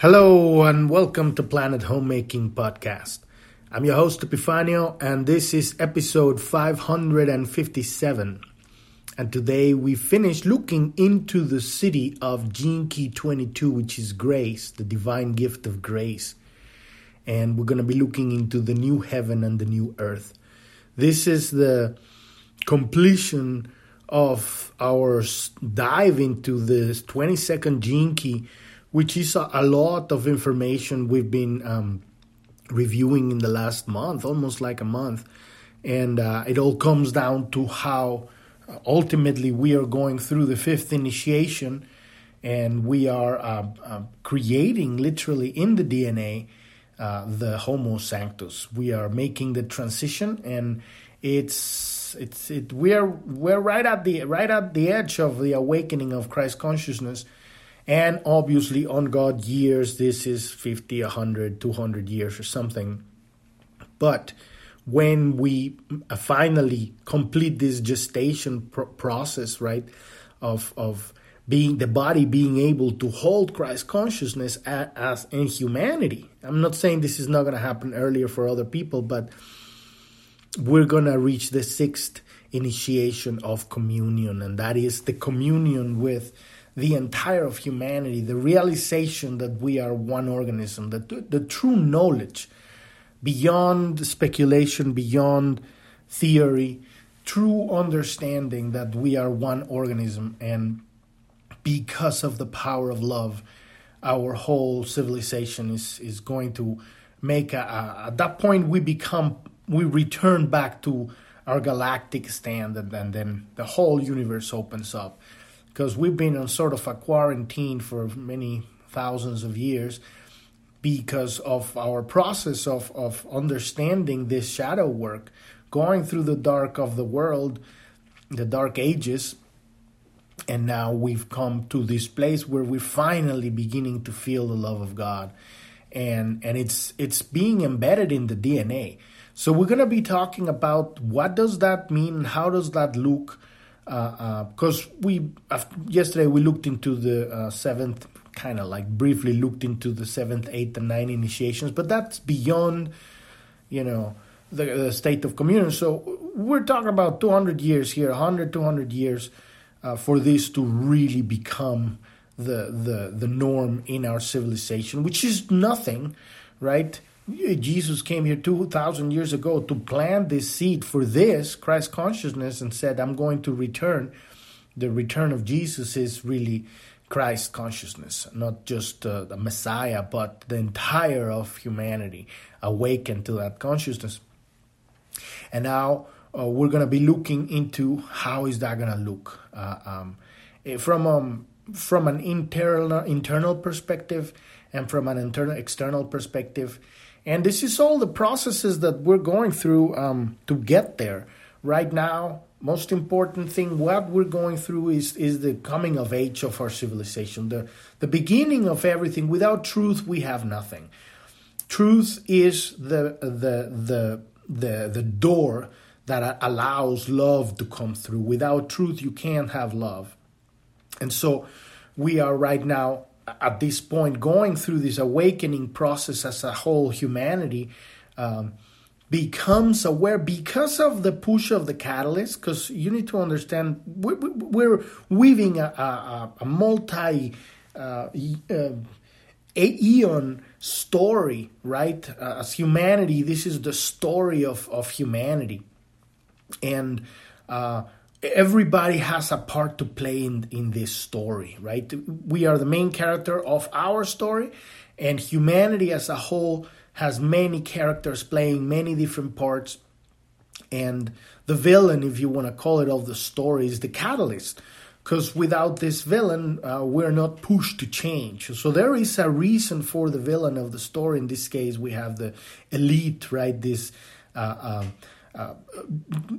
Hello and welcome to Planet Homemaking Podcast. I'm your host Epifanio and this is episode 557. And today we finish looking into the Siddhi of Key 22, which is grace, the divine gift of grace. And we're going to be looking into the new heaven and the new earth. This is the completion of our dive into the 22nd Gene Key which is a, a lot of information we've been um, reviewing in the last month, almost like a month. And uh, it all comes down to how uh, ultimately we are going through the fifth initiation and we are uh, uh, creating literally in the DNA uh, the Homo Sanctus. We are making the transition, and it's it's it we're we're right at the right at the edge of the awakening of Christ consciousness and obviously, on God years, this is 50, 100, 200 years or something. But when we uh, finally complete this gestation pr- process, right, of, of being the body being able to hold Christ consciousness as, as in humanity. I'm not saying this is not going to happen earlier for other people, but we're going to reach the sixth initiation of communion, and that is the communion with the entire of humanity, the realization that we are one organism, the, the true knowledge beyond speculation, beyond theory, true understanding that we are one organism and because of the power of love, our whole civilization is, is going to make a, a, at that point we become we return back to our galactic stand and, and then the whole universe opens up because we've been on sort of a quarantine for many thousands of years because of our process of, of understanding this shadow work, going through the dark of the world, the dark ages, and now we've come to this place where we're finally beginning to feel the love of God. And and it's it's being embedded in the DNA. So we're gonna be talking about what does that mean, how does that look, because uh, uh, we yesterday we looked into the uh, seventh kind of like briefly looked into the seventh eighth and ninth initiations but that's beyond you know the, the state of communion so we're talking about 200 years here 100 200 years uh, for this to really become the the the norm in our civilization which is nothing right Jesus came here 2,000 years ago to plant this seed for this, Christ consciousness, and said, I'm going to return. The return of Jesus is really Christ consciousness, not just uh, the Messiah, but the entire of humanity awakened to that consciousness. And now uh, we're going to be looking into how is that going to look uh, um, eh, from um, from an internal internal perspective and from an internal external perspective and this is all the processes that we're going through um, to get there. Right now, most important thing what we're going through is is the coming of age of our civilization, the the beginning of everything. Without truth, we have nothing. Truth is the the the the the door that allows love to come through. Without truth, you can't have love. And so we are right now at this point going through this awakening process as a whole humanity um, becomes aware because of the push of the catalyst because you need to understand we're, we're weaving a, a, a multi uh, uh, eon story right? Uh, as humanity this is the story of, of humanity. And uh, everybody has a part to play in, in this story, right? We are the main character of our story, and humanity as a whole has many characters playing many different parts. And the villain, if you want to call it, of the story is the catalyst. Because without this villain, uh, we're not pushed to change. So there is a reason for the villain of the story. In this case, we have the elite, right? This uh, um,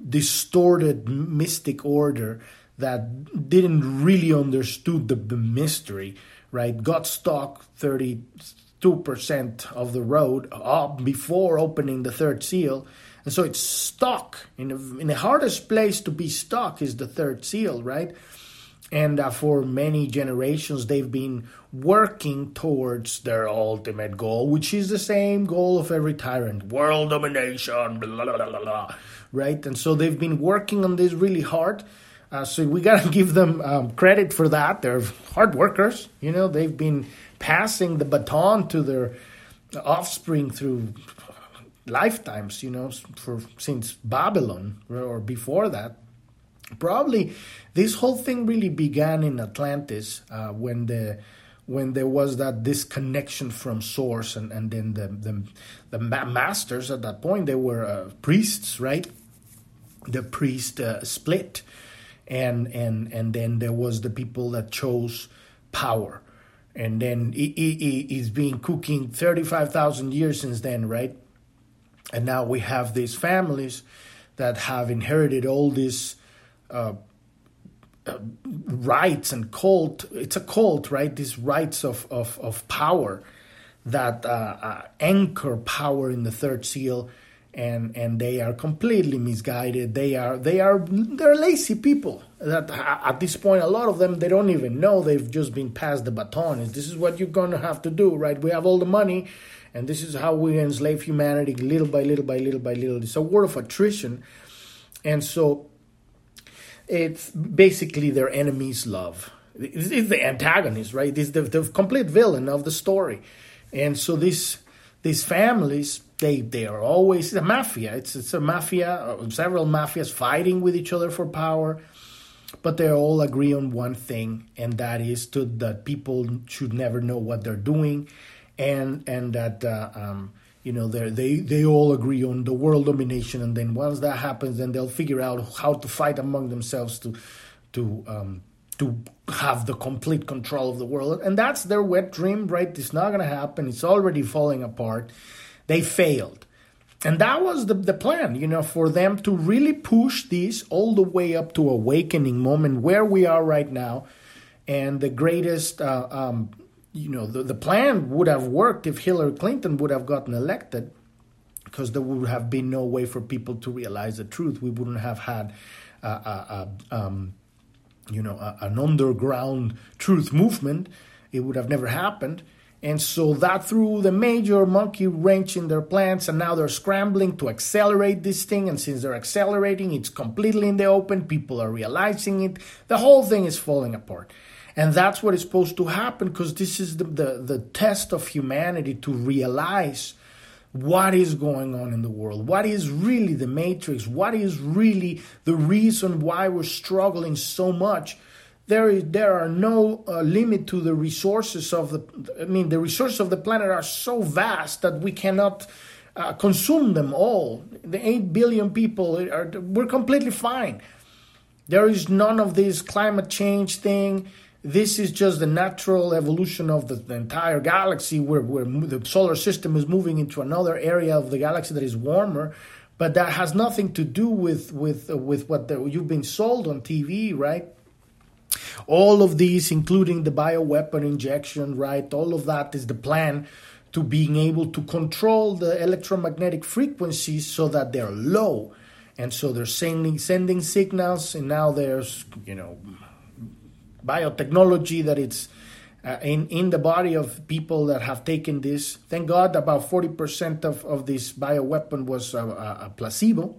distorted mystic order that didn't really understood the, the mystery, right? Got stuck 32% of the road up before opening the third seal. And so it's stuck in, in the hardest place to be stuck is the third seal, right? And uh, for many generations they've been working towards their ultimate goal which is the same goal of every tyrant. World domination blah, blah, blah, blah, right? And so they've been working on this really hard. Uh, so we got to give them um, credit for that. They're hard workers you know? They've been passing the baton to their offspring through lifetimes you know for since babylon or before that probably this whole thing really began in Atlantis uh, when the when there was that disconnection from source and, and then the, the, the masters at that point they were uh, priests right? The priest uh, split and and and then there was the people that chose power. And then it, it, it's been cooking 35,000 years since then right? And now we have these families that have inherited all this uh, uh, rights and cult. It's a cult, right? These rights of of, of power that uh, uh, anchor power in the third seal, and and they are completely misguided. They are they are they're lazy people. That at this point, a lot of them they don't even know they've just been passed the baton. This is what you're going to have to do, right? We have all the money, and this is how we enslave humanity little by little by little by little. It's a war of attrition, and so it's basically their enemy's love. It's the antagonist, right? It's the, the complete villain of the story. And so these these families, they they are always a mafia. It's it's a mafia, uh, several mafias fighting with each other for power, but they all agree on one thing, and that is to that people should never know what they're doing, and and that uh, um, you know they they all agree on the world domination and then once that happens then they'll figure out how to fight among themselves to to um, to have the complete control of the world. And that's their wet dream right? It's not going to happen. It's already falling apart. They failed. And that was the, the plan you know for them to really push this all the way up to awakening moment where we are right now. And the greatest uh, um, you know, the, the plan would have worked if Hillary Clinton would have gotten elected because there would have been no way for people to realize the truth. We wouldn't have had, uh, uh, uh, um, you know, an underground truth movement. It would have never happened. And so that threw the major monkey wrench in their plans, and now they're scrambling to accelerate this thing. And since they're accelerating, it's completely in the open. People are realizing it. The whole thing is falling apart. And that's what is supposed to happen because this is the, the, the test of humanity to realize what is going on in the world, what is really the matrix, what is really the reason why we're struggling so much. There is there are no uh, limit to the resources of the. I mean, the resources of the planet are so vast that we cannot uh, consume them all. The eight billion people are we're completely fine. There is none of this climate change thing this is just the natural evolution of the, the, entire galaxy where, where the solar system is moving into another area of the galaxy that is warmer but that has nothing to do with with uh, with what the, you've been sold on TV right? All of these including the bioweapon injection right? All of that is the plan to being able to control the electromagnetic frequencies so that they're low. And so they're sending sending signals and now there's you know biotechnology that it's uh, in in the body of people that have taken this. Thank God, about forty percent of of this bioweapon was a, a, placebo.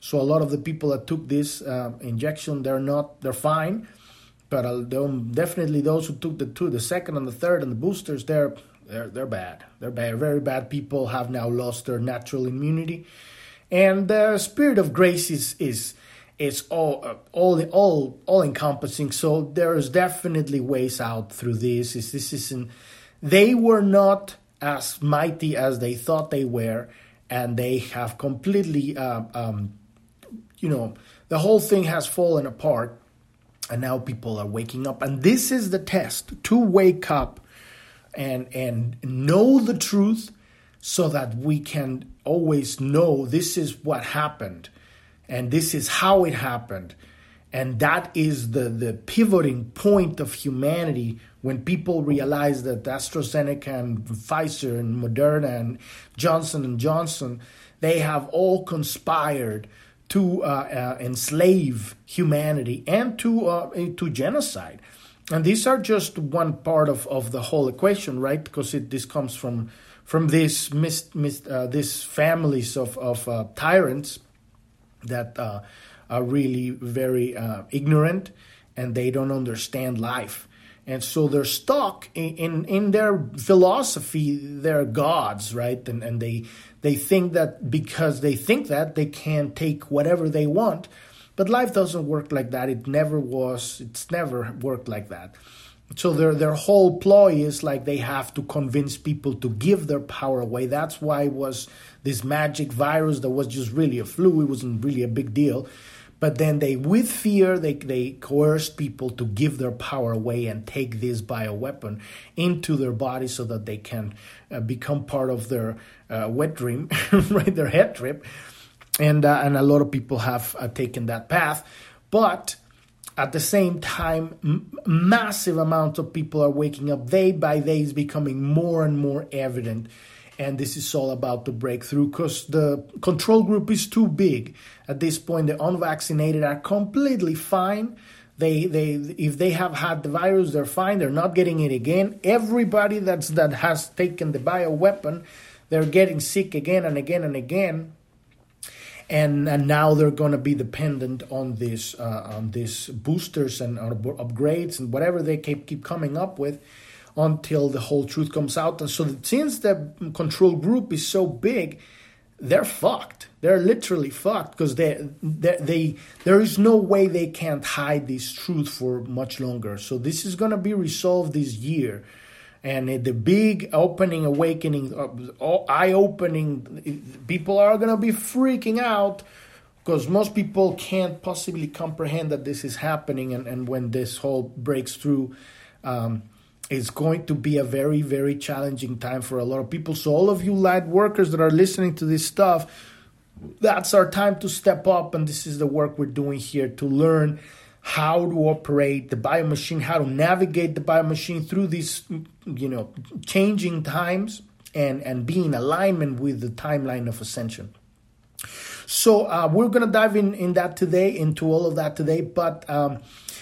So a lot of the people that took this uh, injection, they're not, they're fine. But uh, definitely those who took the two, the second and the third, and the boosters, they're they're they're bad. They're bad. Very bad. People have now lost their natural immunity, and the spirit of grace is is it's all uh, all all all encompassing. So there is definitely ways out through this. Is this isn't they were not as mighty as they thought they were, and they have completely uh, um, you know the whole thing has fallen apart, and now people are waking up, and this is the test to wake up and and know the truth so that we can always know this is what happened and this is how it happened and that is the, the pivoting point of humanity when people realize that AstraZeneca and Pfizer and Moderna and Johnson and Johnson they have all conspired to uh, uh, enslave humanity and to uh, to genocide. And these are just one part of, of the whole equation, right? Because it, this comes from from these mis, mis, uh, these families of of uh, tyrants that uh, are really very ignorant and they don't understand life. And so they're stuck in, in, in, their philosophy they're gods right? And, and they they think that because they think that they can take whatever they want. But life doesn't work like that. It never was. It's never worked like that so their their whole ploy is like they have to convince people to give their power away that's why it was this magic virus that was just really a flu it wasn't really a big deal but then they, with fear, they, they coerced people to give their power away and take this bioweapon into their body so that they can uh, become part of their uh, wet dream, right? Their head trip. And, uh, and a lot of people have uh, taken that path. But at the same time, m- massive amounts of people are waking up day by day, is becoming more and more evident and this is all about to break through because the control group is too big. At this point, the unvaccinated are completely fine. They, they, if they have had the virus, they're fine. They're not getting it again. Everybody that's that has taken the bio weapon, they're getting sick again and again and again. And, and now they're going to be dependent on this uh, on these boosters and upgrades and whatever they keep keep coming up with until the whole truth comes out. And so, since the control group is so big, they're fucked. They're literally fucked because they, they, they, there is no way they can't hide this truth for much longer. So this is going to be resolved this year, and the big opening, awakening, uh, eye-opening, people are going to be freaking out because most people can't possibly comprehend that this is happening, and, and when this whole breaks through. Um, it's going to be a very, very challenging time for a lot of people. So, all of you light workers that are listening to this stuff, that's our time to step up. And this is the work we're doing here to learn how to operate the bio machine, how to navigate the bio machine through these, you know, changing times and, and be in alignment with the timeline of ascension. So, uh, we're going to dive in, in that today, into all of that today. But, um,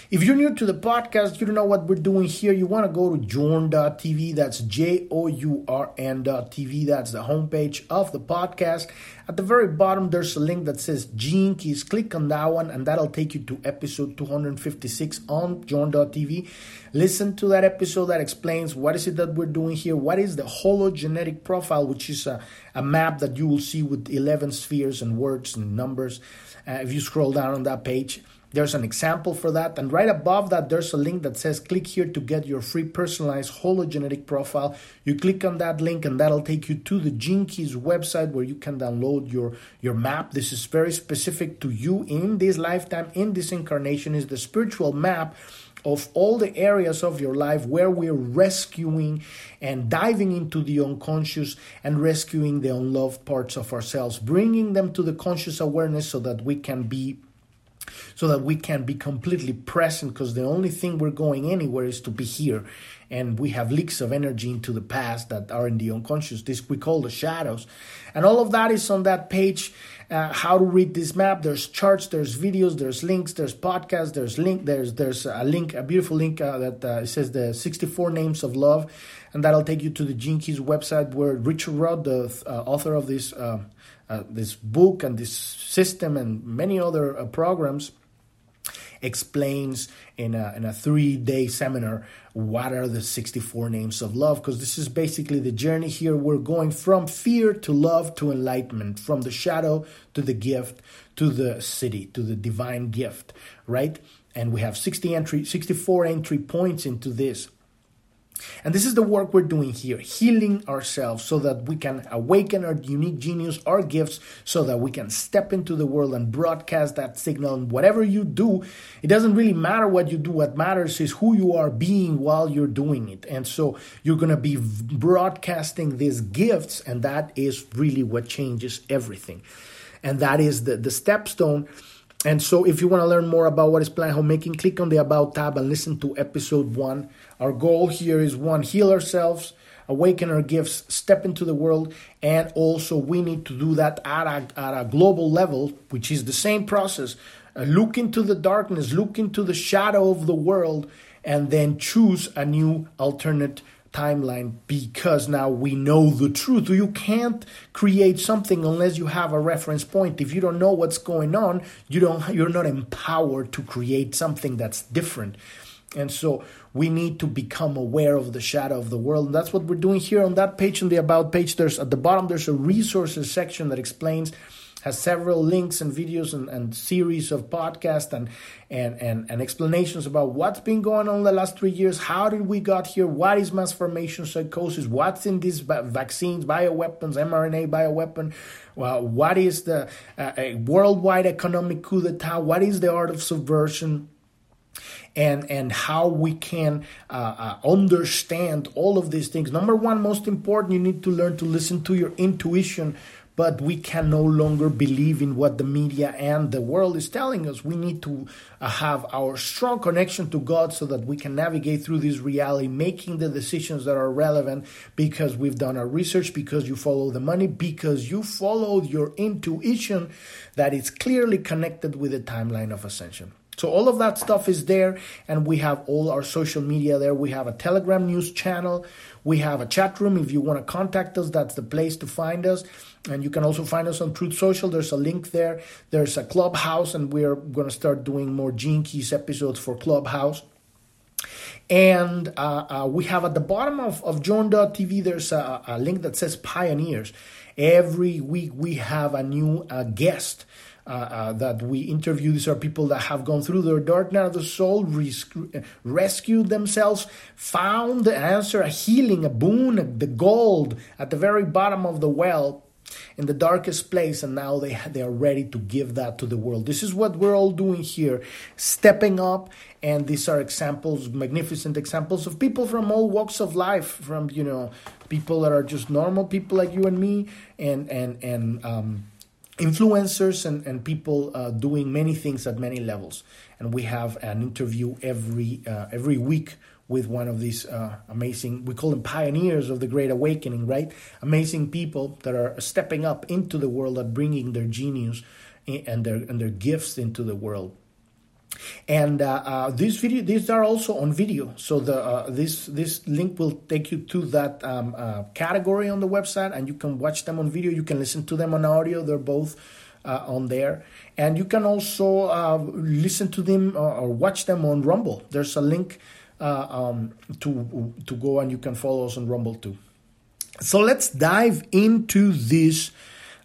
if you're new to the podcast, you don't know what we're doing here, you want to go to journ.tv. That's J O U R N.tv. That's the homepage of the podcast. At the very bottom, there's a link that says Gene Keys. Click on that one, and that'll take you to episode 256 on journ.tv. Listen to that episode that explains what is it that we're doing here, what is the hologenetic profile, which is a, a map that you will see with 11 spheres and words and numbers. Uh, if you scroll down on that page, there's an example for that. And right above that, there's a link that says click here to get your free personalized hologenetic profile. You click on that link and that'll take you to the Gene Keys website where you can download your, your map. This is very specific to you in this lifetime, in this incarnation, is the spiritual map of all the areas of your life where we're rescuing and diving into the unconscious and rescuing the unloved parts of ourselves, bringing them to the conscious awareness so that we can be so that we can be completely present because the only thing we're going anywhere is to be here. And we have leaks of energy into the past that are in the unconscious. This we call the shadows. And all of that is on that page uh, how to read this map. There's charts there's videos there's links there's podcasts there's link there's there's a link a beautiful link uh, that uh, says the 64 names of love. And that'll take you to the Keys website where Richard Rudd the uh, author of this uh, this book and this system and many other uh, programs explains in a, in a three day seminar what are the 64 names of love because this is basically the journey here. We're going from fear to love to enlightenment from the shadow to the gift to the Siddhi to the divine gift right? And we have 60 entry 64 entry points into this and this is the work we're doing here, healing ourselves so that we can awaken our unique genius, our gifts, so that we can step into the world and broadcast that signal. And whatever you do, it doesn't really matter what you do. What matters is who you are being while you're doing it. And so you're going to be broadcasting these gifts, and that is really what changes everything. And that is the, the stepstone and so, if you want to learn more about what is Planet Homemaking, click on the About tab and listen to episode one. Our goal here is one, heal ourselves, awaken our gifts, step into the world, and also we need to do that at a, at a global level, which is the same process. Uh, look into the darkness, look into the shadow of the world, and then choose a new alternate timeline because now we know the truth. You can't create something unless you have a reference point. If you don't know what's going on, you don't you're not empowered to create something that's different. And so we need to become aware of the shadow of the world. And that's what we're doing here on that page, on the About page. There's at the bottom, there's a resources section that explains has several links and videos and, and series of podcasts and, and, and, and explanations about what's been going on the last three years. How did we got here? What is mass formation psychosis? What's in these vaccines, bioweapons, mRNA bioweapon? Well, what is the uh, worldwide economic coup d'etat? What is the art of subversion? And and how we can uh, uh, understand all of these things. Number one, most important, you need to learn to listen to your intuition but we can no longer believe in what the media and the world is telling us. We need to uh, have our strong connection to God so that we can navigate through this reality, making the decisions that are relevant because we've done our research, because you follow the money, because you followed your intuition that is clearly connected with the timeline of ascension. So all of that stuff is there, and we have all our social media there. We have a Telegram news channel. We have a chat room. If you want to contact us, that's the place to find us. And you can also find us on Truth Social. There's a link there. There's a Clubhouse, and we're going to start doing more Gene Keys episodes for Clubhouse. And uh, uh, we have at the bottom of, of Journ.tv, there's a, a, link that says Pioneers. Every week we have a new uh, guest that we interview. These are people that have gone through their dark night of the soul, res- rescued themselves, found the answer, a healing, a boon, the gold at the very bottom of the well in the darkest place and now they they are ready to give that to the world this is what we're all doing here stepping up and these are examples magnificent examples of people from all walks of life from you know people that are just normal people like you and me and and and um influencers and, and people uh, doing many things at many levels. And we have an interview every uh, every week with one of these uh, amazing, we call them pioneers of the Great Awakening, right? Amazing people that are stepping up into the world and bringing their genius and their and their gifts into the world and uh, uh, these video these are also on video. So the uh, this this link will take you to that um, uh, category on the website and you can watch them on video. You can listen to them on audio. They're both uh, on there. And you can also uh, listen to them or watch them on rumble. There's a link um, to to go and you can follow us on rumble too. So let's dive into this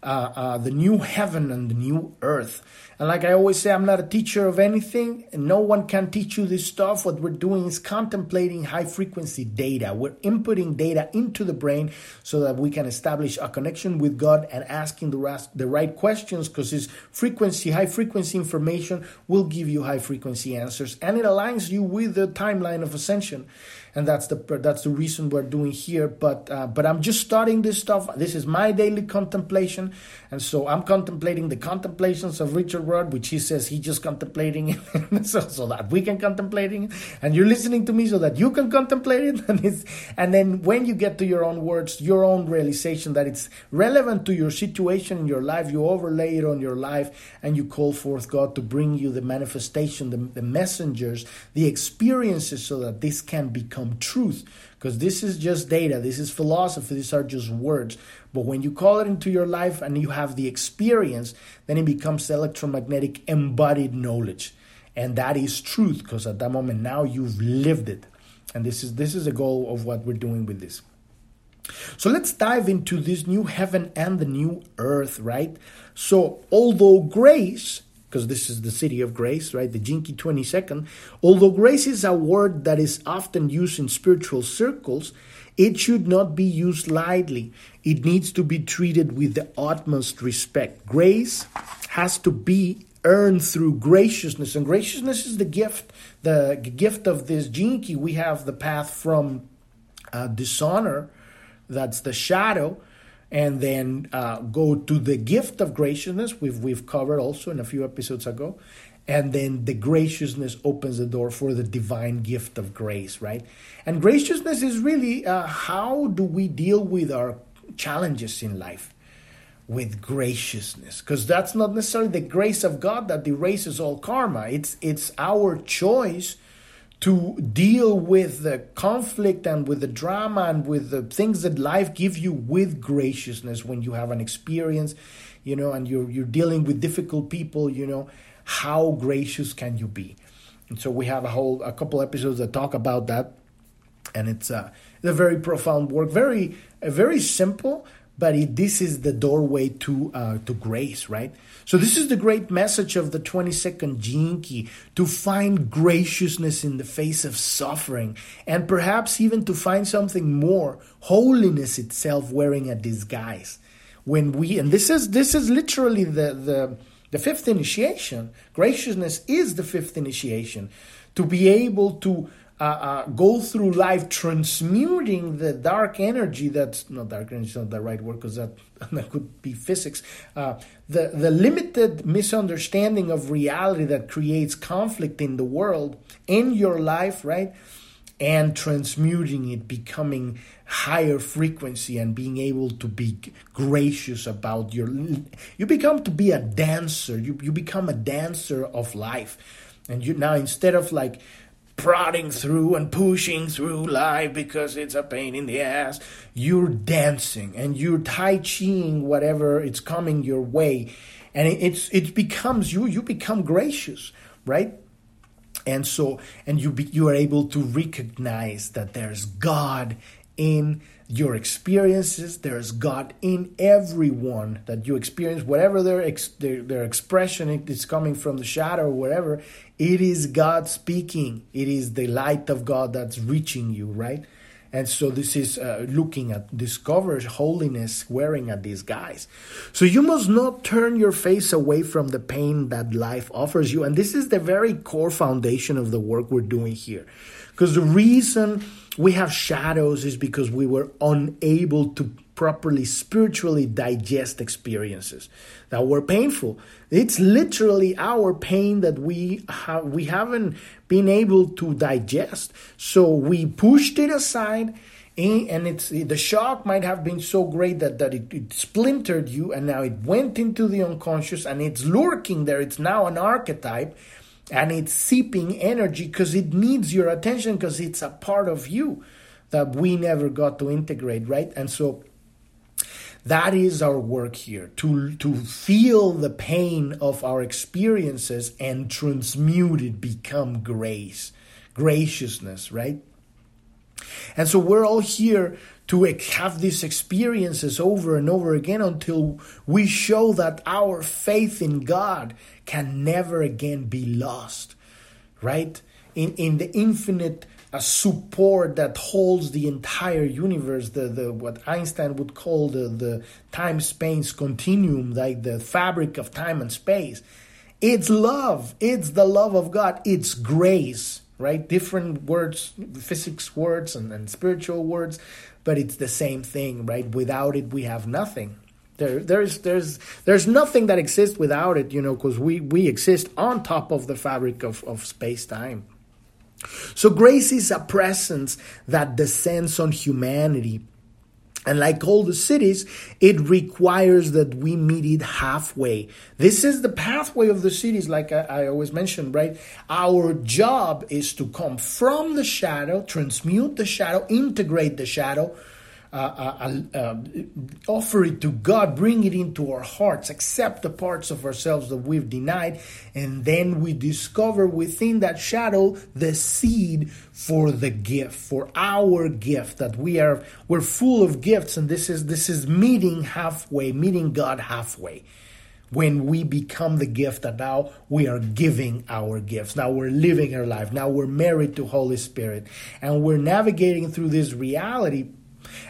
Uh, uh, the new heaven and the new earth and like I always say, I'm not a teacher of anything, and no one can teach you this stuff. What we're doing is contemplating high frequency data. We're inputting data into the brain so that we can establish a connection with God and asking the, the right questions because this frequency, high frequency information will give you high frequency answers and it aligns you with the timeline of ascension and that's the that's the reason we're doing here. But uh, but I'm just starting this stuff. This is my daily contemplation, and so I'm contemplating the contemplations of Richard Rudd, which he says he just contemplating so, so that we can contemplating it, and you're listening to me so that you can contemplate it, and it's and then when you get to your own words, your own realization that it's relevant to your situation in your life, you overlay it on your life, and you call forth God to bring you the manifestation, the, the messengers, the experiences, so that this can become become truth because this is just data, this is philosophy, these are just words. But when you call it into your life and you have the experience, then it becomes electromagnetic embodied knowledge. And that is truth because at that moment now you've lived it. And this is this is the goal of what we're doing with this. So let's dive into this new heaven and the new earth, right? So although grace because this is the Siddhi of grace, right? The Key 22nd. Although grace is a word that is often used in spiritual circles, it should not be used lightly. It needs to be treated with the utmost respect. Grace has to be earned through graciousness, and graciousness is the gift, the gift of this Key. We have the path from uh, dishonor, that's the shadow, and then uh, go to the gift of graciousness we've we've covered also in a few episodes ago. And then the graciousness opens the door for the divine gift of grace right? And graciousness is really uh, how do we deal with our challenges in life? With graciousness. Because that's not necessarily the grace of god that erases all karma. It's it's our choice to deal with the conflict and with the drama and with the things that life gives you with graciousness when you have an experience you know and you're you're dealing with difficult people you know how gracious can you be? And so we have a whole a couple episodes that talk about that. And it's a, it's a very profound work very very simple but it, this is the doorway to uh, to grace, right? So this is the great message of the 22nd Gene Key to find graciousness in the face of suffering, and perhaps even to find something more, holiness itself wearing a disguise. When we and this is this is literally the the the fifth initiation. Graciousness is the fifth initiation. To be able to uh, uh, go through life transmuting the dark energy that's not dark energy is not the right word because that, that could be physics uh, the, the limited misunderstanding of reality that creates conflict in the world in your life right and transmuting it becoming higher frequency and being able to be gracious about your you become to be a dancer you, you become a dancer of life. And you now instead of like prodding through and pushing through life because it's a pain in the ass. You're dancing and you're tai chiing whatever it's coming your way, and it's it becomes you. You become gracious, right? And so, and you be, you are able to recognize that there's God in your experiences. There's God in everyone that you experience, whatever their, ex, their, their expression is coming from the shadow or whatever. It is God speaking. It is the light of God that's reaching you, right? And so this is uh, looking at discovers holiness wearing at these guys. So you must not turn your face away from the pain that life offers you. And this is the very core foundation of the work we're doing here. Because the reason we have shadows is because we were unable to properly spiritually digest experiences that were painful. It's literally our pain that we have we haven't been able to digest. So we pushed it aside and it's the shock might have been so great that, that it, it splintered you and now it went into the unconscious and it's lurking there. It's now an archetype and it's seeping energy because it needs your attention because it's a part of you that we never got to integrate, right? And so that is our work here to, to feel the pain of our experiences and transmute it, become grace, graciousness, right? And so we're all here to have these experiences over and over again until we show that our faith in God can never again be lost, right? In, in the infinite uh, support that holds the entire universe, the, the what Einstein would call the, the time space continuum, like the fabric of time and space. It's love, it's the love of God, it's grace, right? Different words, physics words and, and spiritual words, but it's the same thing, right? Without it, we have nothing. There, there's, there's, there's nothing that exists without it, you know, because we, we exist on top of the fabric of, of space time. So grace is a presence that descends on humanity. And like all the Siddhis, it requires that we meet it halfway. This is the pathway of the Siddhis, like I, I, always mention, right? Our job is to come from the shadow, transmute the shadow, integrate the shadow, Uh, uh, uh, um, offer it to God, bring it into our hearts, accept the parts of ourselves that we've denied, and then we discover within that shadow the seed for the gift, for our gift that we are we're full of gifts, and this is this is meeting halfway, meeting God halfway when we become the gift that now we are giving our gifts. Now we're living our life. Now we're married to Holy Spirit and we're navigating through this reality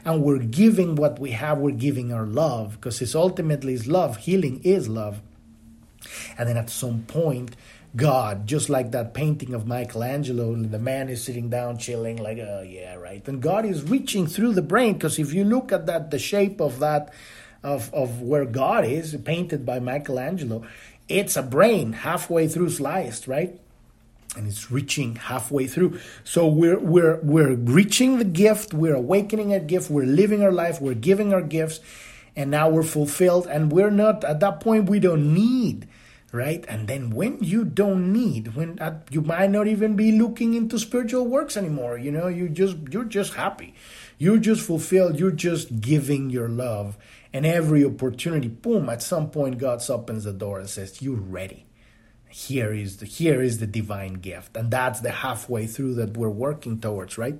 and we're giving what we have, we're giving our love because it's ultimately is love. Healing is love. And then at some point, God, just like that painting of Michelangelo, the man is sitting down chilling, like, oh yeah, right. And God is reaching through the brain because if you look at that, the shape of that, of, of where God is, painted by Michelangelo, it's a brain halfway through sliced, right? And it's reaching halfway through. So we're we're we're reaching the gift, we're awakening a gift, we're living our life, we're giving our gifts, and now we're fulfilled, and we're not at that point we don't need right? And then when you don't need, when you might not even be looking into spiritual works anymore, you know, you just you're just happy, you're just fulfilled, you're just giving your love, and every opportunity, boom, at some point God opens the door and says, "You're ready." Here is the here is the divine gift, and that's the halfway through that we're working towards, right?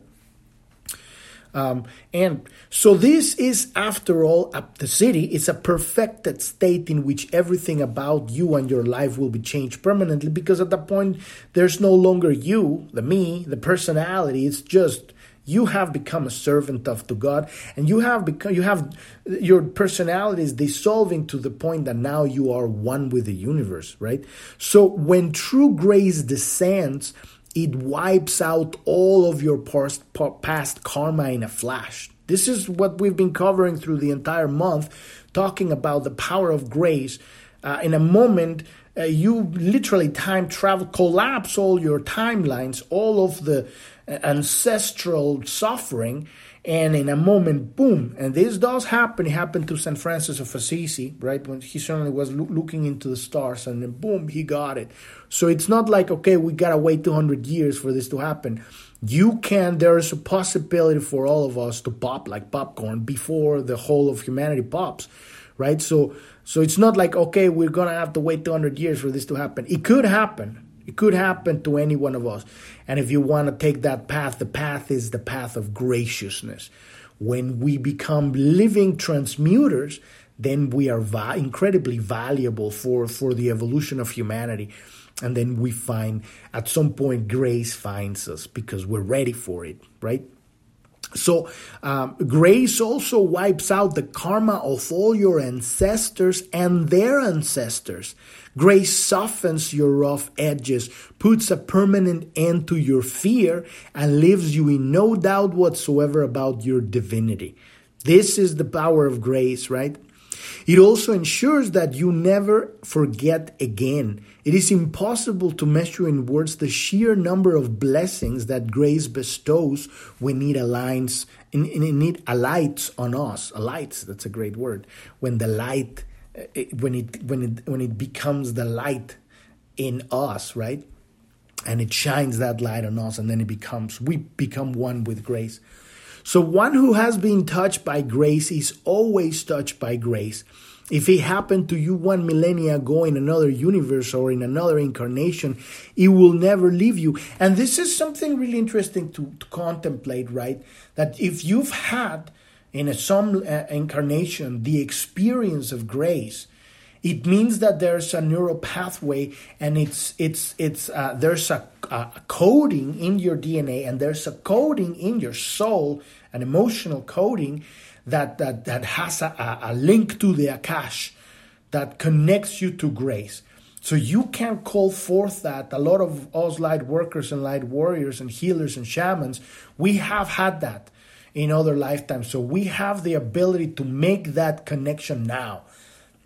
Um, and so this is, after all, uh, the Siddhi is a perfected state in which everything about you and your life will be changed permanently because at that point there's no longer you, the me, the personality. It's just you have become a servant of to God, and you have become you have your personality is dissolving to the point that now you are one with the universe, right? So when true grace descends it wipes out all of your past, past karma in a flash. This is what we've been covering through the entire month, talking about the power of grace. Uh, in a moment, uh, you literally time travel, collapse all your timelines, all of the ancestral suffering, and in a moment, boom. And this does happen. It happened to St. Francis of Assisi, right? When he certainly was lo- looking into the stars, and then boom, he got it. So it's not like, okay, we gotta wait 200 years for this to happen. You can, there is a possibility for all of us to pop like popcorn before the whole of humanity pops, right? So, so it's not like, okay, we're gonna have to wait 200 years for this to happen. It could happen. It could happen to any one of us. And if you want to take that path, the path is the path of graciousness. When we become living transmuters, then we are va- incredibly valuable for, for the evolution of humanity. And then we find at some point grace finds us because we're ready for it, right? So, um, grace also wipes out the karma of all your ancestors and their ancestors. Grace softens your rough edges, puts a permanent end to your fear, and leaves you in no doubt whatsoever about your divinity. This is the power of grace, right? It also ensures that you never forget again. It is impossible to measure in words the sheer number of blessings that grace bestows when it aligns, in, it alights on us. Alights, that's a great word. When the light eh, eh, when it when it when it becomes the light in us, right? And it shines that light on us, and then it becomes we become one with grace. So one who has been touched by grace is always touched by grace. If it happened to you one millennia ago in another universe or in another incarnation, it will never leave you. And this is something really interesting to, to contemplate, right? That if you've had in a, some uh, incarnation the experience of grace it means that there's a neural pathway and it's it's it's uh, there's a, a, coding in your dna and there's a coding in your soul an emotional coding that that, that has a, a link to the akash that connects you to grace so you can call forth that a lot of us light workers and light warriors and healers and shamans we have had that in other lifetimes. So we have the ability to make that connection now.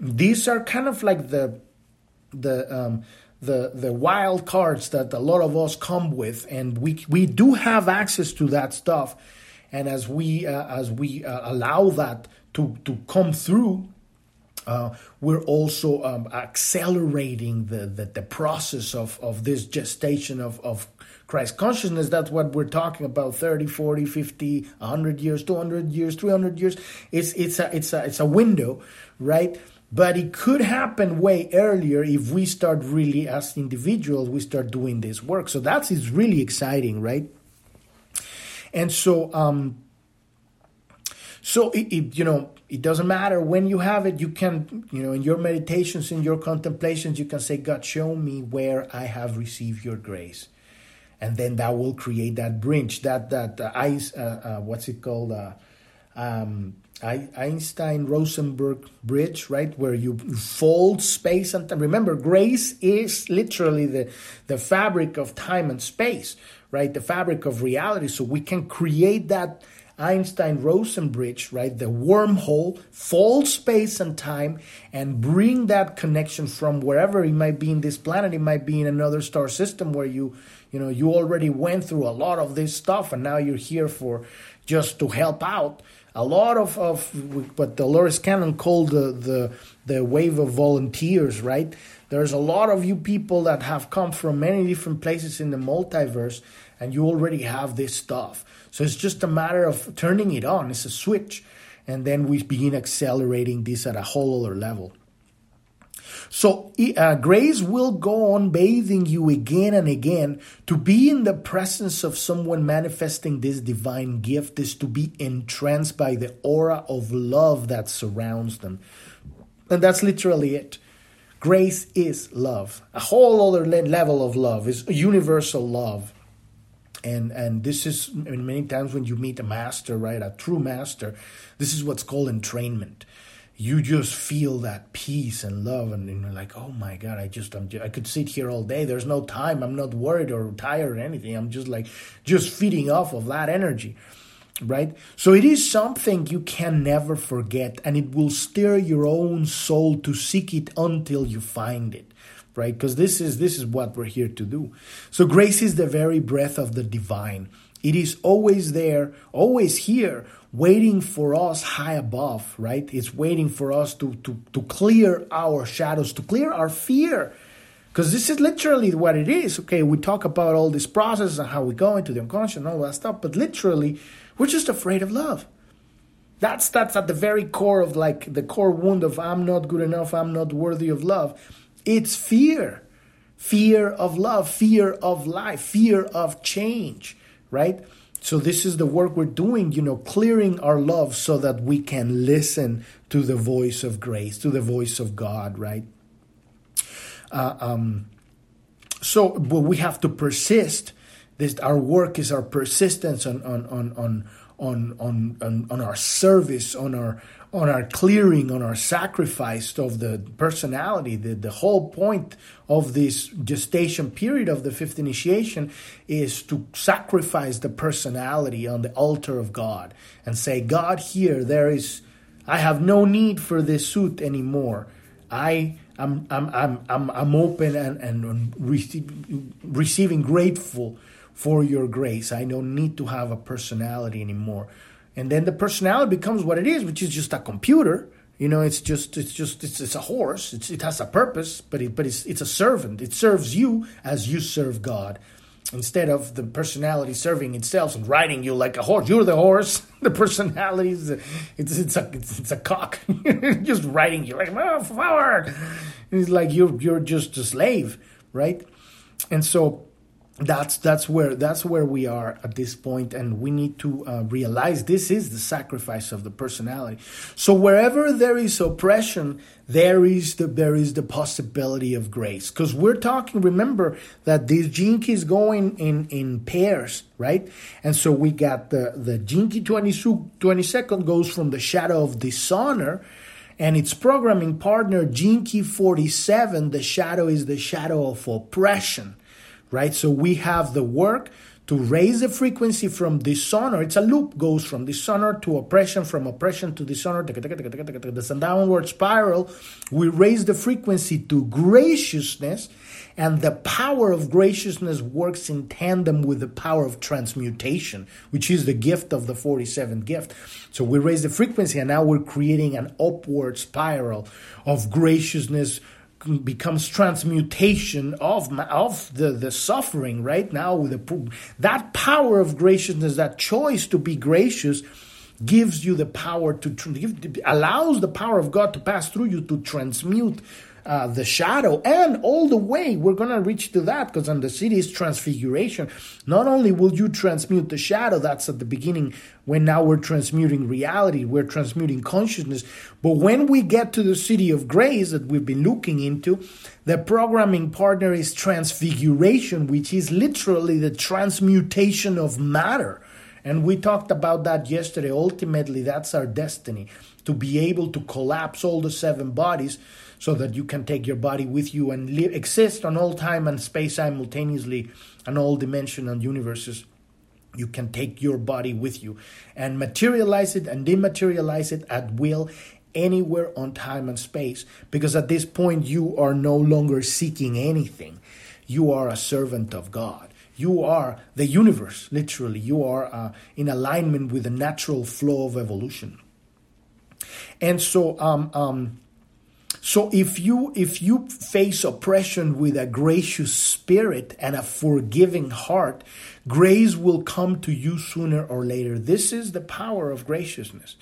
These are kind of like the the um, the the wild cards that a lot of us come with, and we we do have access to that stuff. And as we uh, as we uh, allow that to to come through, uh, we're also um, accelerating the, the, the process of, of this gestation of, of Christ consciousness. That's what we're talking about 30, 40, 50, 100 years, 200 years, 300 years. It's, it's, a, it's, a, it's a window, right? But it could happen way earlier if we start really, as individuals, we start doing this work. So that is really exciting, right? And so, um, so it, it, you know, it doesn't matter when you have it. You can, you know, in your meditations, in your contemplations, you can say, "God, show me where I have received Your grace," and then that will create that bridge, that that uh, ice, uh, uh, what's it called? Uh, um, Einstein Rosenberg bridge, right, where you fold space and time. Remember, grace is literally the the fabric of time and space, right, the fabric of reality. So we can create that Einstein Rosen bridge, right? The wormhole, fold space and time, and bring that connection from wherever it might be in this planet, it might be in another star system where you, you know, you already went through a lot of this stuff and now you're here for just to help out. A lot of, of what Dolores Cannon called the, the the wave of volunteers, right? There's a lot of you people that have come from many different places in the multiverse, and you already have this stuff. So it's just a matter of turning it on. It's a switch. And then we begin accelerating this at a whole other level. So uh, grace will go on bathing you again and again. To be in the presence of someone manifesting this divine gift is to be entranced by the aura of love that surrounds them. And that's literally it. Grace is love. A whole other level of love is universal love. And and this is mean, many times when you meet a master, right, a true master, this is what's called entrainment. You just feel that peace and love, and, and you're like, oh my god, I just I'm just, I could sit here all day. There's no time. I'm not worried or tired or anything. I'm just like just feeding off of that energy right? So it is something you can never forget, and it will stir your own soul to seek it until you find it, right? Because this is this is what we're here to do. So grace is the very breath of the divine. It is always there, always here, waiting for us high above, right? It's waiting for us to to to clear our shadows, to clear our fear. Because this is literally what it is. Okay, we talk about all this process and how we go into the unconscious and all that stuff, but literally, we're just afraid of love. That's that's at the very core of like the core wound of I'm not good enough, I'm not worthy of love. It's fear. Fear of love, fear of life, fear of change, right? So this is the work we're doing, you know, clearing our love so that we can listen to the voice of grace, to the voice of God, right? Uh, um, so, but we have to persist this our work is our persistence on on on on on on, on, on our service, on our on our clearing, on our sacrifice of the personality. The, the whole point of this gestation period of the fifth initiation is to sacrifice the personality on the altar of God and say, God, here, there is, I have no need for this suit anymore. I am I'm, I'm, I'm, I'm open and, and receiving grateful for your grace. I don't need to have a personality anymore. And then the personality becomes what it is, which is just a computer. You know, it's just it's just it's, it's a horse. It's, it has a purpose, but it, but it's it's a servant. It serves you as you serve God, instead of the personality serving itself and riding you like a horse. You're the horse. The personality is a, it's it's a it's, it's a cock, just riding you like oh, forward. It's like you're you're just a slave, right? And so that's that's where that's where we are at this point and we need to uh, realize this is the sacrifice of the personality. So wherever there is oppression there is the there is the possibility of grace. Because we're talking remember that this key is going in in pairs right? And so we got the the key 20, 22nd goes from the shadow of dishonor and its programming partner key 47 the shadow is the shadow of oppression right? So we have the work to raise the frequency from dishonor. It's a loop, goes from dishonor to oppression, from oppression to dishonor. A downward spiral. We raise the frequency to graciousness, and the power of graciousness works in tandem with the power of transmutation, which is the gift of the 47th gift. So we raise the frequency, and now we're creating an upward spiral of graciousness becomes transmutation of of the the suffering right? Now the that power of graciousness that choice to be gracious gives you the power to give, allows the power of God to pass through you to transmute uh, the shadow, and all the way we're going to reach to that because on the Siddhi is transfiguration. Not only will you transmute the shadow, that's at the beginning when now we're transmuting reality, we're transmuting consciousness. But when we get to the Siddhi of grace that we've been looking into, the programming partner is transfiguration, which is literally the transmutation of matter. And we talked about that yesterday. Ultimately, that's our destiny to be able to collapse all the seven bodies so that you can take your body with you and live, exist on all time and space simultaneously and all dimension and universes You can take your body with you and materialize it and dematerialize it at will anywhere on time and space. Because at this point, you are no longer seeking anything. You are a servant of God. You are the universe, literally. You are uh, in alignment with the natural flow of evolution. And so, um, um, so if you if you face oppression with a gracious spirit and a forgiving heart, grace will come to you sooner or later. This is the power of graciousness.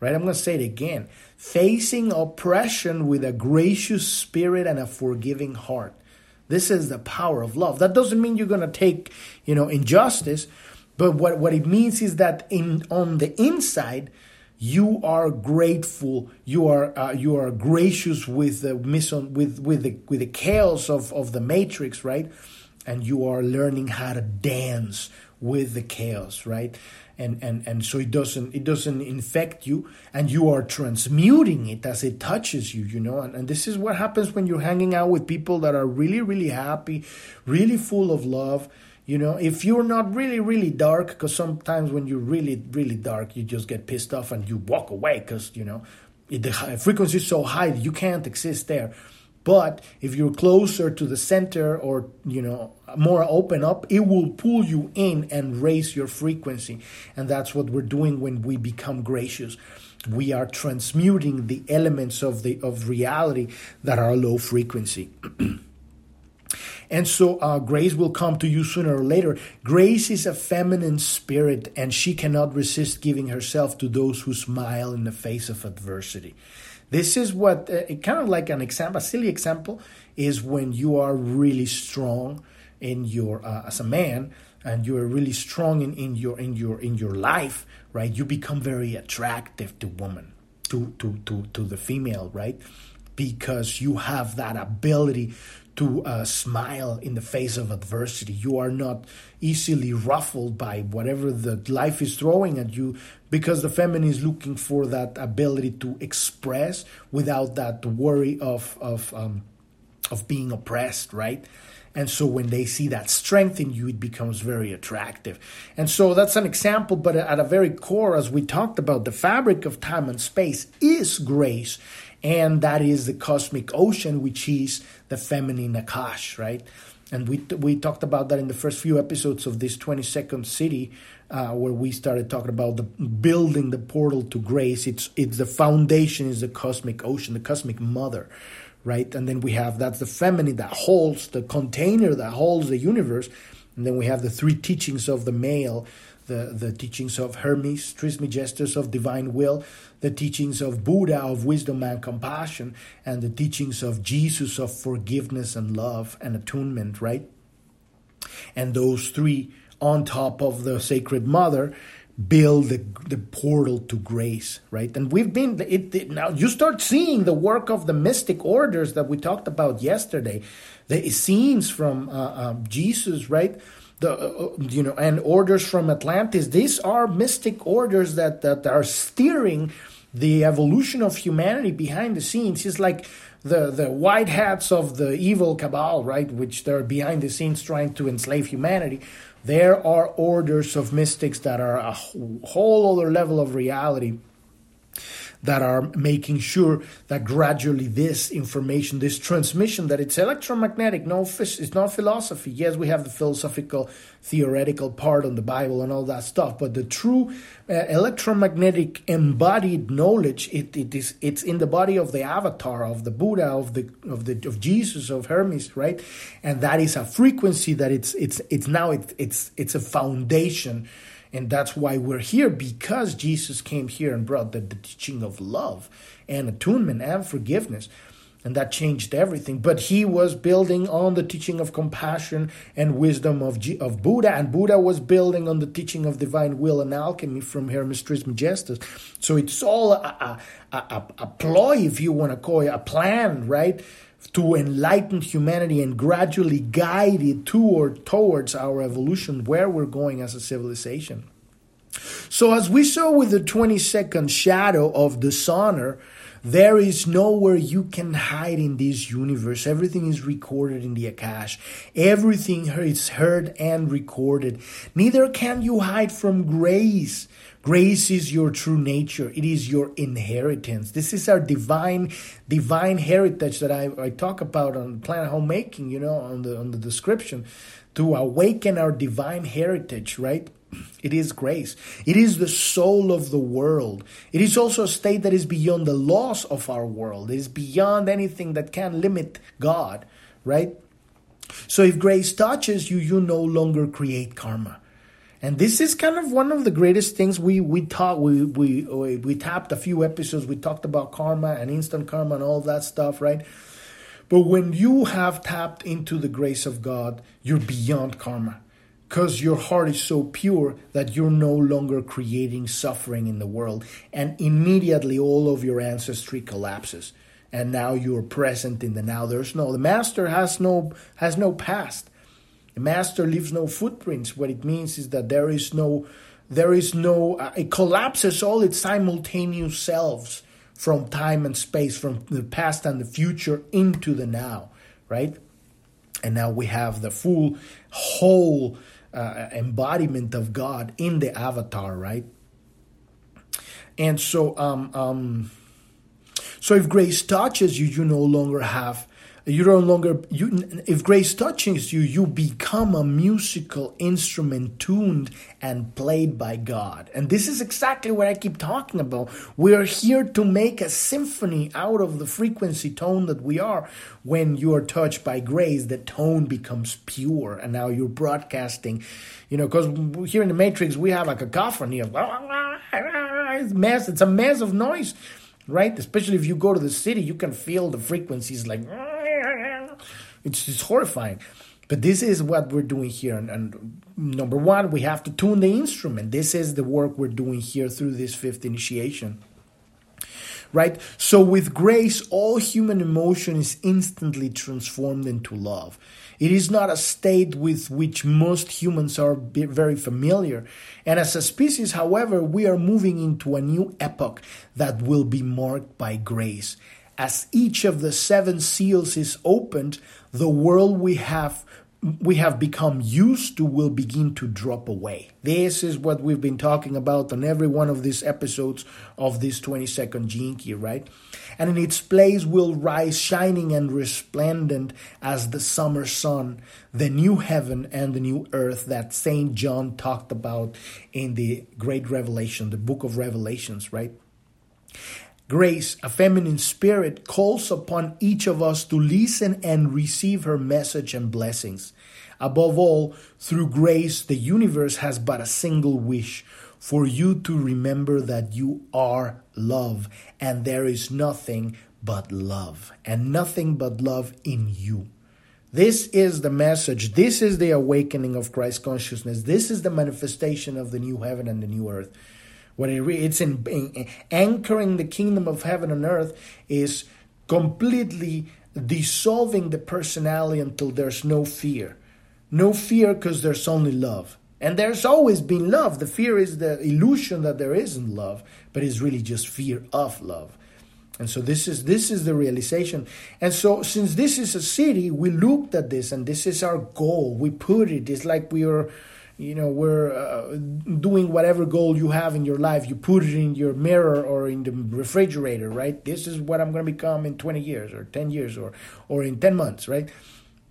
Right? I'm going to say it again. Facing oppression with a gracious spirit and a forgiving heart. This is the power of love. That doesn't mean you're going to take, you know, injustice, but what what it means is that in on the inside you are grateful. You are uh, you are gracious with the mission with with the with the chaos of of the matrix right? And you are learning how to dance with the chaos right? And and and so it doesn't it doesn't infect you and you are transmuting it as it touches you you know? And, and this is what happens when you're hanging out with people that are really really happy really full of love you know, if you're not really, really dark, because sometimes when you're really, really dark, you just get pissed off and you walk away because, you know, the frequency is so high you can't exist there. But if you're closer to the center or, you know, more open up, it will pull you in and raise your frequency. And that's what we're doing when we become gracious. We are transmuting the elements of the of reality that are low frequency. And so uh, grace will come to you sooner or later. Grace is a feminine spirit, and she cannot resist giving herself to those who smile in the face of adversity. This is what, uh, kind of like an example, a silly example, is when you are really strong in your, uh, as a man, and you are really strong in, in your in your in your life, right? You become very attractive to women, to to to to the female, right? Because you have that ability to uh, smile in the face of adversity. You are not easily ruffled by whatever the life is throwing at you because the feminine is looking for that ability to express without that worry of of um, of being oppressed, right? And so when they see that strength in you, it becomes very attractive. And so that's an example, but at a very core, as we talked about, the fabric of time and space is grace and that is the cosmic ocean, which is the feminine Akash, right? And we we talked about that in the first few episodes of this 22nd Siddhi, uh, where we started talking about the building the portal to grace. It's it's the foundation is the cosmic ocean, the cosmic mother, right? And then we have that's the feminine that holds the container that holds the universe, and then we have the three teachings of the male the, the teachings of Hermes Trismegistus of divine will, the teachings of Buddha of wisdom and compassion, and the teachings of Jesus of forgiveness and love and attunement, right? And those three on top of the Sacred Mother build the, the portal to grace, right? And we've been it, it, now. You start seeing the work of the mystic orders that we talked about yesterday, the Essenes from uh, uh, Jesus, right? The uh, uh, you know and orders from Atlantis. These are mystic orders that that are steering the evolution of humanity behind the scenes. It's like the the white hats of the evil cabal, right? Which they're behind the scenes trying to enslave humanity. There are orders of mystics that are a whole other level of reality that are making sure that gradually this information, this transmission, that it's electromagnetic, no, it's not philosophy. Yes, we have the philosophical, theoretical part on the Bible and all that stuff, but the true uh, electromagnetic embodied knowledge, it, it is it's in the body of the avatar of the Buddha, of the of the of Jesus, of Hermes, right? And that is a frequency that it's it's it's now it's it's it's a foundation and that's why we're here because Jesus came here and brought the, the teaching of love and attunement and forgiveness. And that changed everything. But he was building on the teaching of compassion and wisdom of, G- of Buddha. And Buddha was building on the teaching of divine will and alchemy from Hermes Trismegistus. So it's all a, a, a, a ploy, if you want to call it, a plan, right? To enlighten humanity and gradually guide it toward towards our evolution where we're going as a civilization So, as we saw with the 22nd shadow of dishonor, there is nowhere you can hide in this universe. Everything is recorded in the Akash. Everything is heard and recorded. Neither can you hide from grace. Grace is your true nature. It is your inheritance. This is our divine, divine heritage that I, I talk about on Planet Homemaking, you know, on the on the description, to awaken our divine heritage, right? It is grace. It is the soul of the world. It is also a state that is beyond the laws of our world. It is beyond anything that can limit God, right? So if grace touches you, you no longer create karma. And this is kind of one of the greatest things we we talked we we we tapped a few episodes we talked about karma and instant karma and all that stuff, right? But when you have tapped into the grace of God, you're beyond karma because your heart is so pure that you're no longer creating suffering in the world. And immediately all of your ancestry collapses. And now you're present in the now. There's no the master has no has no past. The master leaves no footprints. What it means is that there is no there is no uh, it collapses all its simultaneous selves from time and space, from the past and the future into the now, right? And now we have the full whole uh, embodiment of God in the avatar, right? And so, um, um, so if grace touches you, you no longer have you no longer you if grace touches you you become a musical instrument tuned and played by god. And this is exactly what i keep talking about. We are here to make a symphony out of the frequency tone that we are. When you are touched by grace the tone becomes pure. And now you're broadcasting you know because here in the matrix we have like a cacophony of it's mess it's a mess of noise right? Especially if you go to the city you can feel the frequencies like it's, horrifying. But this is what we're doing here. And, and, number one, we have to tune the instrument. This is the work we're doing here through this fifth initiation. Right? So, with grace, all human emotion is instantly transformed into love. It is not a state with which most humans are very familiar. And as a species, however, we are moving into a new epoch that will be marked by grace. As each of the seven seals is opened, the world we have we have become used to will begin to drop away. This is what we've been talking about on every one of these episodes of this 22nd Gene Key, right? And in its place will rise shining and resplendent as the summer sun, the new heaven and the new earth that St. John talked about in the great revelation, the book of Revelations, right? Grace, a feminine spirit, calls upon each of us to listen and receive her message and blessings. Above all, through grace, the universe has but a single wish for you to remember that you are love and there is nothing but love and nothing but love in you. This is the message. This is the awakening of Christ consciousness. This is the manifestation of the new heaven and the new earth. What it re- it's in, in anchoring the kingdom of heaven and earth is completely dissolving the personality until there's no fear. No fear because there's only love. And there's always been love. The fear is the illusion that there isn't love, but it's really just fear of love. And so this is this is the realization. And so since this is a Siddhi, we looked at this and this is our goal. We put it. It's like we are you know we're uh, doing whatever goal you have in your life. You put it in your mirror or in the refrigerator right? This is what i'm going to become in 20 years or 10 years or or in 10 months right?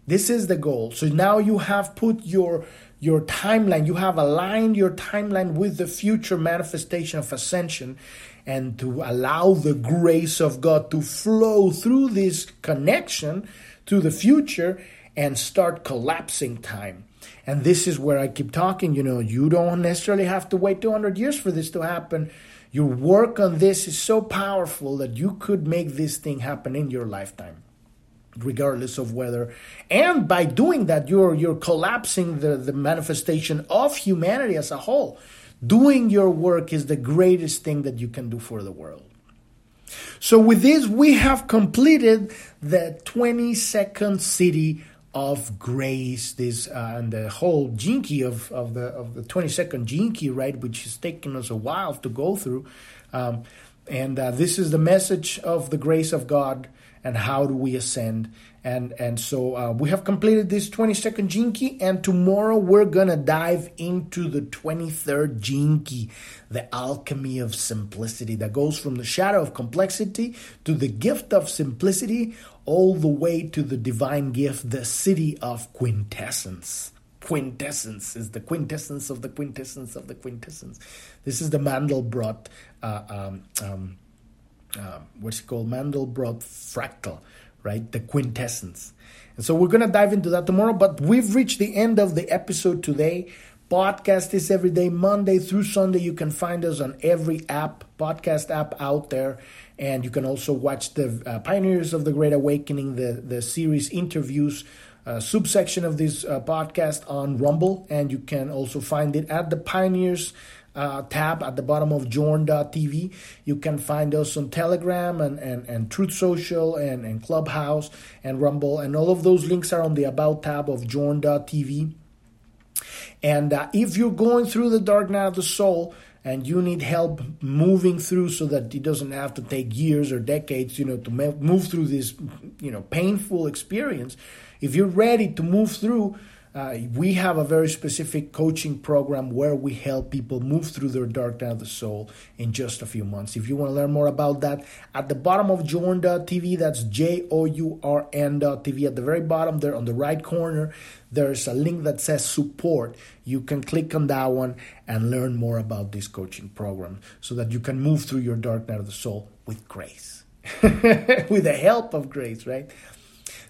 This is the goal. So now you have put your your timeline. You have aligned your timeline with the future manifestation of ascension and to allow the grace of god to flow through this connection to the future and start collapsing time and this is where I keep talking, you know, you don't necessarily have to wait 200 years for this to happen. Your work on this is so powerful that you could make this thing happen in your lifetime regardless of whether and by doing that you're you're collapsing the, the manifestation of humanity as a whole. Doing your work is the greatest thing that you can do for the world. So with this we have completed the 22nd Siddhi of grace this uh, and the whole key of, of the of the 22nd gene key right which has taken us a while to go through. Um, and uh, this is the message of the grace of god and how do we ascend and and so uh, we have completed this 22nd gene key and tomorrow we're gonna dive into the 23rd gene key the alchemy of simplicity that goes from the shadow of complexity to the gift of simplicity all the way to the divine gift the Siddhi of quintessence. Quintessence is the quintessence of the quintessence of the quintessence. This is the mandelbrot uh, um, um, uh, what's it called? Mandelbrot fractal right? The quintessence. And so we're going to dive into that tomorrow, but we've reached the end of the episode today. Podcast is every day, Monday through Sunday. You can find us on every app, podcast app out there. And you can also watch the uh, Pioneers of the Great Awakening, the, the series interviews uh, subsection of this uh, podcast on Rumble. And you can also find it at the Pioneers uh, tab at the bottom of journ.tv. You can find us on Telegram and, and, and Truth Social and, and Clubhouse and Rumble. And all of those links are on the About tab of journ.tv. And uh, if you're going through the dark night of the soul, and you need help moving through so that it doesn't have to take years or decades you know to move through this you know painful experience if you're ready to move through uh, we have a very specific coaching program where we help people move through their dark night of the soul in just a few months. If you want to learn more about that, at the bottom of journ.tv, that's J O U R N.tv, at the very bottom there on the right corner, there's a link that says support. You can click on that one and learn more about this coaching program so that you can move through your dark night of the soul with grace, with the help of grace, right?